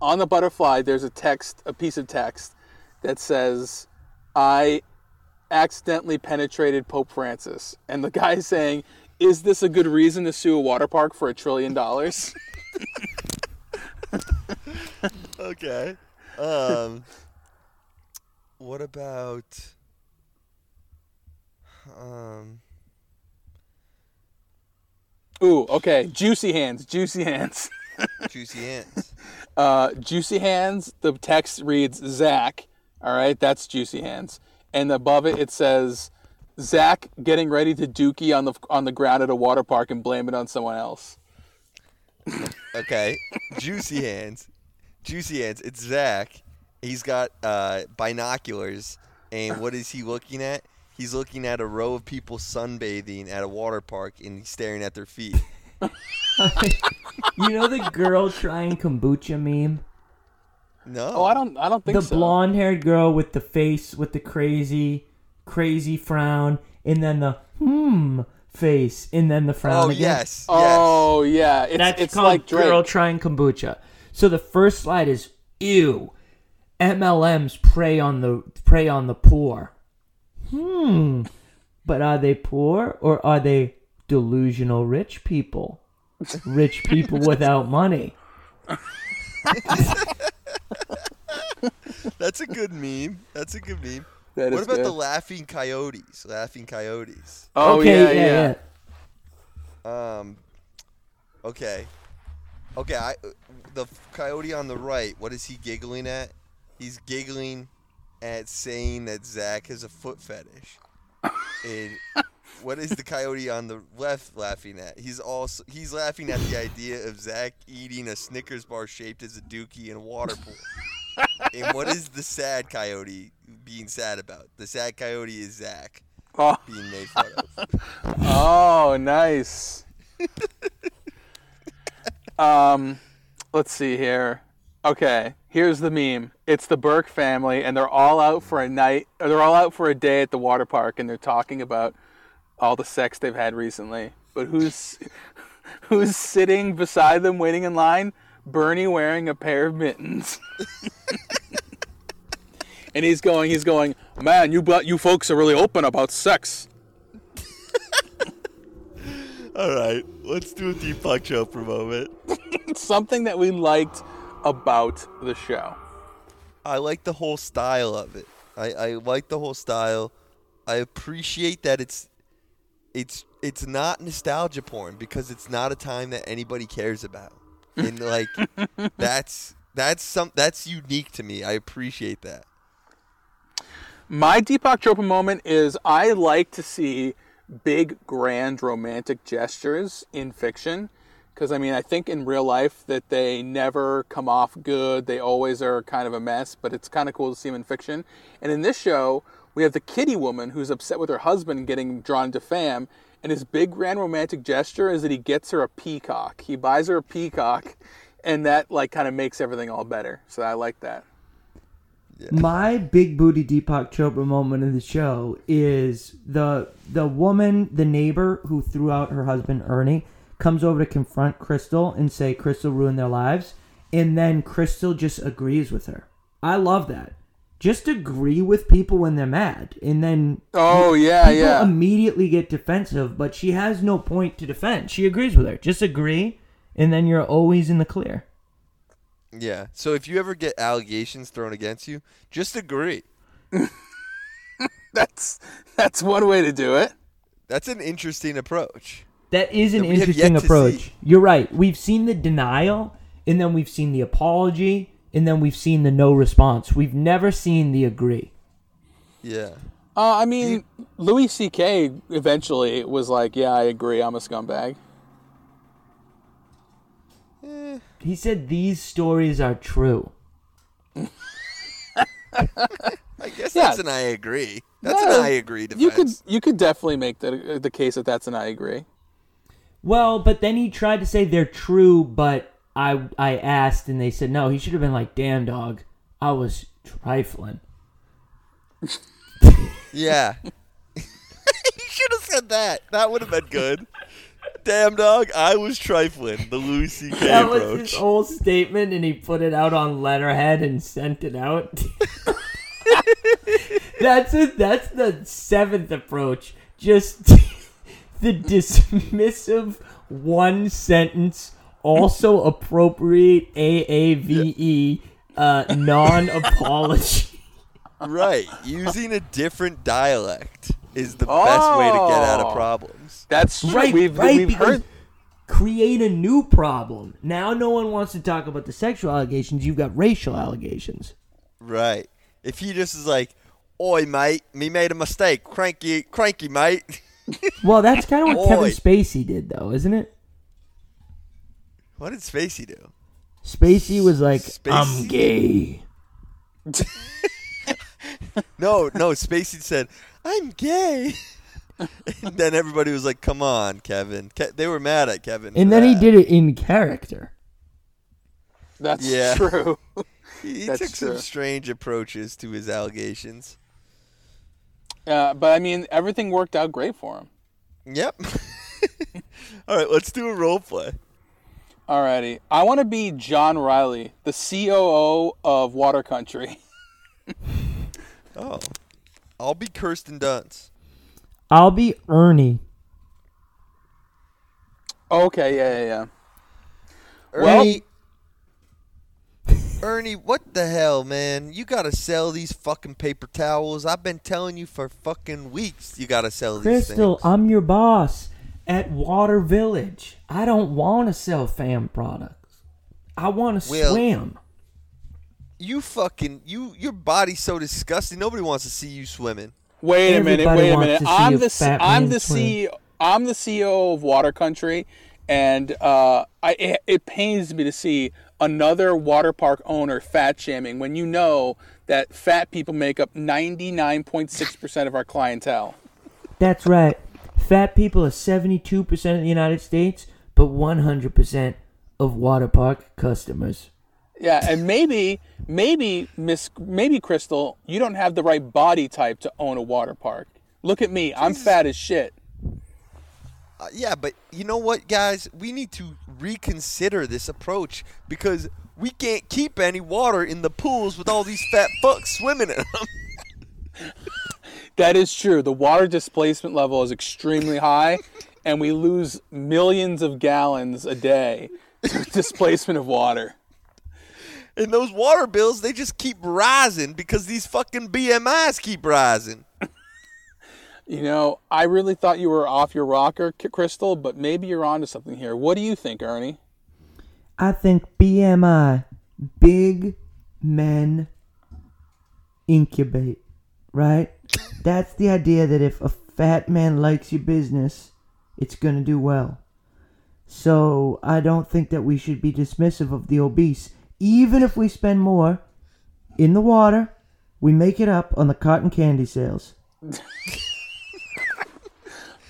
on the butterfly, there's a text, a piece of text that says, I accidentally penetrated Pope Francis. And the guy is saying, Is this a good reason to sue a water park for a trillion dollars? [laughs] [laughs] okay. Um what about um Ooh, okay. Juicy hands, juicy hands. juicy [laughs] hands? Uh, juicy hands, the text reads Zach. All right, that's juicy hands. And above it, it says Zach getting ready to dookie on the on the ground at a water park and blame it on someone else. Okay. Juicy hands. Juicy hands. It's Zach. He's got uh, binoculars, and what is he looking at? He's looking at a row of people sunbathing at a water park, and he's staring at their feet. you know the girl trying kombucha meme? No. Oh, I don't I don't think so. the so. blonde haired girl with the face with the crazy, crazy frown, and then the hmm face, and then the frown Oh again. yes. Yes. Oh yeah, it's That's it's called like Drake. girl trying kombucha. So the first slide is ew. MLMs prey on the prey on the poor. Hmm. But are they poor or are they delusional rich people? Rich people [laughs] without money. [laughs] That's a good meme. That's a good meme. That what is about the laughing coyotes? Laughing coyotes. Oh okay, yeah, yeah. Um. Okay. Okay. I the coyote on the right. What is he giggling at? He's giggling at saying that Zach has a foot fetish. and [laughs] what is the coyote on the left laughing at? He's also he's laughing at the idea of Zach eating a Snickers bar shaped as a dookie in a water pool. [laughs] and what is the sad coyote being sad about? The sad coyote is Zach Oh, being made fun of. [laughs] oh, nice. um, let's see here. Okay, here's the meme. It's the Burke family, and they're all out for a night. Or they're all out for a day at the water park, and they're talking about all the sex they've had recently. But who's [laughs] who's sitting beside them, waiting in line? Bernie wearing a pair of mittens. [laughs] and he's going, he's going, man, you you folks are really open about sex. [laughs] All right, let's do a Deepak a moment. [laughs] something that we liked about the show. I like the whole style of it. I, I like the whole style. I appreciate that it's it's it's not nostalgia porn because it's not a time that anybody cares about. And like [laughs] that's that's some that's unique to me. I appreciate that. My Deepak Chopra moment is I like to see big, grand, romantic gestures in fiction. Because, I mean, I think in real life that they never come off good. They always are kind of a mess, but it's kind of cool to see them in fiction. And in this show, we have the kitty woman who's upset with her husband getting drawn to fam. And his big, grand, romantic gesture is that he gets her a peacock. He buys her a peacock, and that, like, kind of makes everything all better. So I like that. My big booty Deepak Chopra moment of the show is the the woman, the neighbor who threw out her husband Ernie, comes over to confront Crystal and say Crystal ruined their lives, and then Crystal just agrees with her. I love that. Just agree with people when they're mad, and then Oh yeah, people yeah. immediately get defensive, but she has no point to defend. She agrees with her. Just agree, and then you're always in the clear. Yeah. So if you ever get allegations thrown against you, just agree. [laughs] That's that's one way to do it. That's an interesting approach. That is an That interesting approach. see. You're right. We've seen the denial, and then we've seen the apology, and then we've seen the no response. We've never seen the agree. Yeah. Uh, I mean, Louis C.K. eventually was like, "Yeah, I agree. I'm a scumbag." He said these stories are true. I guess Yeah. that's an I agree. That's Yeah, an I agree defense. You could you could definitely make the the case that that's an I agree. Well, but then he tried to say they're true, but I I asked, and they said no. He should have been like, "Damn, dog, I was trifling." [laughs] Yeah. [laughs] you should have said that. That would have been good. [laughs] Damn dog, I was trifling. The Louis C.K. [laughs] That was approach. his whole statement, and he put it out on letterhead and sent it out. [laughs] that's a, that's the seventh approach. Just [laughs] the dismissive one sentence, also appropriate AAVE uh, non apology. right. Using a different dialect is the best way to get out of Oh. problems. That's true. Right, we've right. we've because heard create a new problem. Now no one wants to talk about the sexual allegations. You've got racial allegations. Right. If he just is like, Oi mate, me made a mistake. Cranky cranky mate. [laughs] Well, that's kind of what Kevin Spacey did, though, isn't it? what did Spacey do? Spacey was like, Spacey? "I'm gay." [laughs] No, no, Spacey said, I'm gay. [laughs] and then everybody was like, Come on, Kevin. Ke- they were mad at Kevin. And for then he did it in character. that's Yeah. [laughs] true. He, he That's took some strange approaches to his allegations. Uh, but I mean, everything worked out great for him. Yep. [laughs] All right, let's do a role play. Alrighty, I want to be John Riley, the COO of Water Country. Oh, I'll be Kirsten Dunst. I'll be Ernie. Okay, yeah, yeah, yeah. Well- Ernie. [laughs] Ernie, what the hell, man? You gotta sell these fucking paper towels. I've been telling you for fucking weeks. You gotta sell these Crystal. I'm your boss at Water Village. I don't want to sell fan products. I want to Well- swim. You fucking you. Your body's so disgusting. Nobody wants to see you swimming. Wait a minute, wait a minute. I'm the I'm the swim. CEO I'm the CEO of Water Country, and uh, I it, it pains me to see another water park owner fat shaming when you know that fat people make up 99.6% of our clientele. That's right. Fat people are 72% of the United States, but 100% of water park customers. Yeah, and maybe, maybe Miss, maybe Crystal, you don't have the right body type to own a water park. Look at me, I'm fat as shit. Uh, yeah, but you know what, guys? We need to reconsider this approach because we can't keep any water in the pools with all these fat fucks swimming in them. [laughs] That is true. The water displacement level is extremely high, and we lose millions of gallons a day to [laughs] displacement of water. And those water bills, they just keep rising because these fucking BMIs keep rising. You know, I really thought you were off your rocker, Crystal, but maybe you're onto something here. What do you think, Ernie? I think BMI, big men incubate, right? [laughs] That's the idea that if a fat man likes your business, it's going to do well. So I don't think that we should be dismissive of the obese. Even if we spend more in the water, we make it up on the cotton candy sales.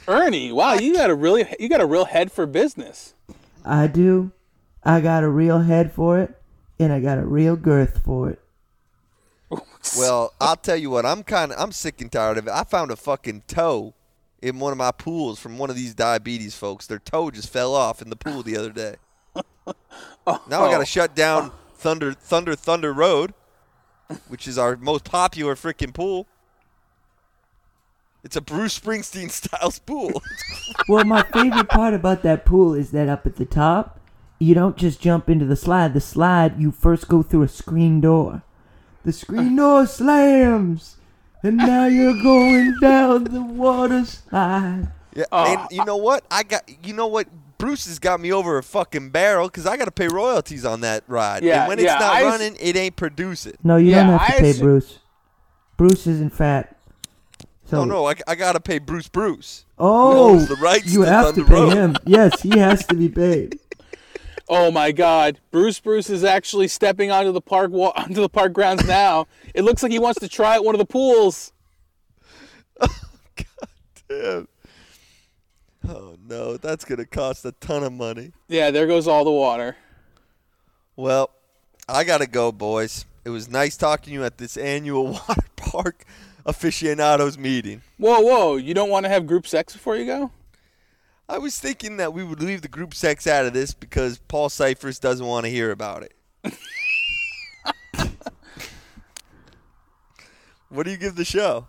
Ernie, wow, you got a really you got a real head for business. I do. I got a real head for it, and I got a real girth for it. [laughs] Well, I'll tell you what. I'm kind of I'm sick and tired of it. I found a fucking toe in one of my pools from one of these diabetes folks. Their toe just fell off in the pool the other day. [laughs] Now I got to oh. shut down Thunder Thunder Thunder Road, which is our most popular freaking pool. It's a Bruce Springsteen [laughs] styles pool. [laughs] Well, my favorite part about that pool is that up at the top, you don't just jump into the slide. The slide, you first go through a screen door. The screen [laughs] door slams, and now you're going down the water slide. yeah, and you know what? I got you know what? Bruce has got me over a fucking barrel because I got to pay royalties on that ride. Yeah, and when it's not I s- running, it ain't producing. No, you Yeah, don't have to I pay s- Bruce. Bruce isn't fat. So, No, no, I, I got to pay Bruce Bruce. Oh, the rights you to have to pay Road. him. Yes, he has to be paid. [laughs] Oh my God, Bruce Bruce is actually stepping onto the park wa- [laughs] onto the park grounds now. it looks like he wants to try at one of the pools. Oh, [laughs] God Damn. Oh no, that's gonna cost a ton of money. Yeah, there goes all the water. Well, I gotta go, boys. It was nice talking to you at this annual [laughs] water park aficionados meeting. Whoa, whoa! You don't want to have group sex before you go? I was thinking that we would leave the group sex out of this because Paul Cyphers doesn't want to hear about it. [laughs] what do you give the show?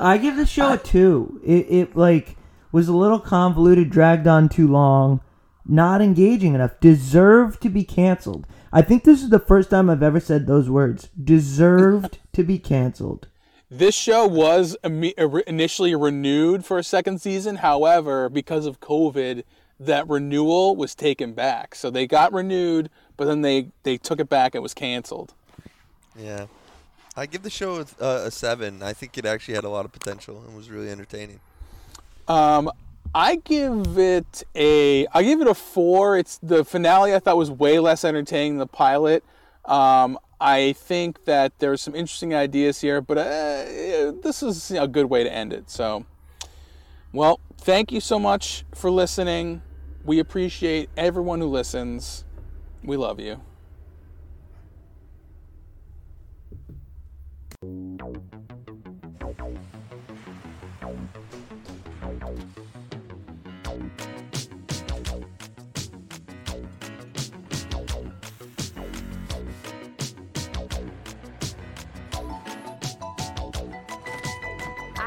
I give the show a two. It, it like was a little convoluted, dragged on too long, not engaging enough. Deserved to be canceled. I think this is the first time I've ever said those words. Deserved to be canceled. This show was initially renewed for a second season. However, because of COVID, that renewal was taken back. So they got renewed, but then they, they took it back. And it was canceled. Yeah, I give the show a, a seven. I think it actually had a lot of potential and was really entertaining. Um, I give it a I give it a four. It's the finale. I thought was way less entertaining than the pilot. Um, I think that there's some interesting ideas here, but uh, this is a good way to end it. So, well, thank you so much for listening. We appreciate everyone who listens. We love you.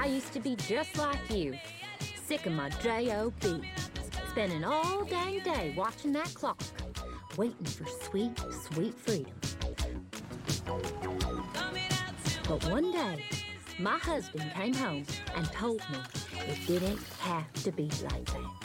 I used to be just like you, sick of my J.O.B. Spending all dang day watching that clock, waiting for sweet, sweet freedom. But one day, my husband came home and told me it didn't have to be like that.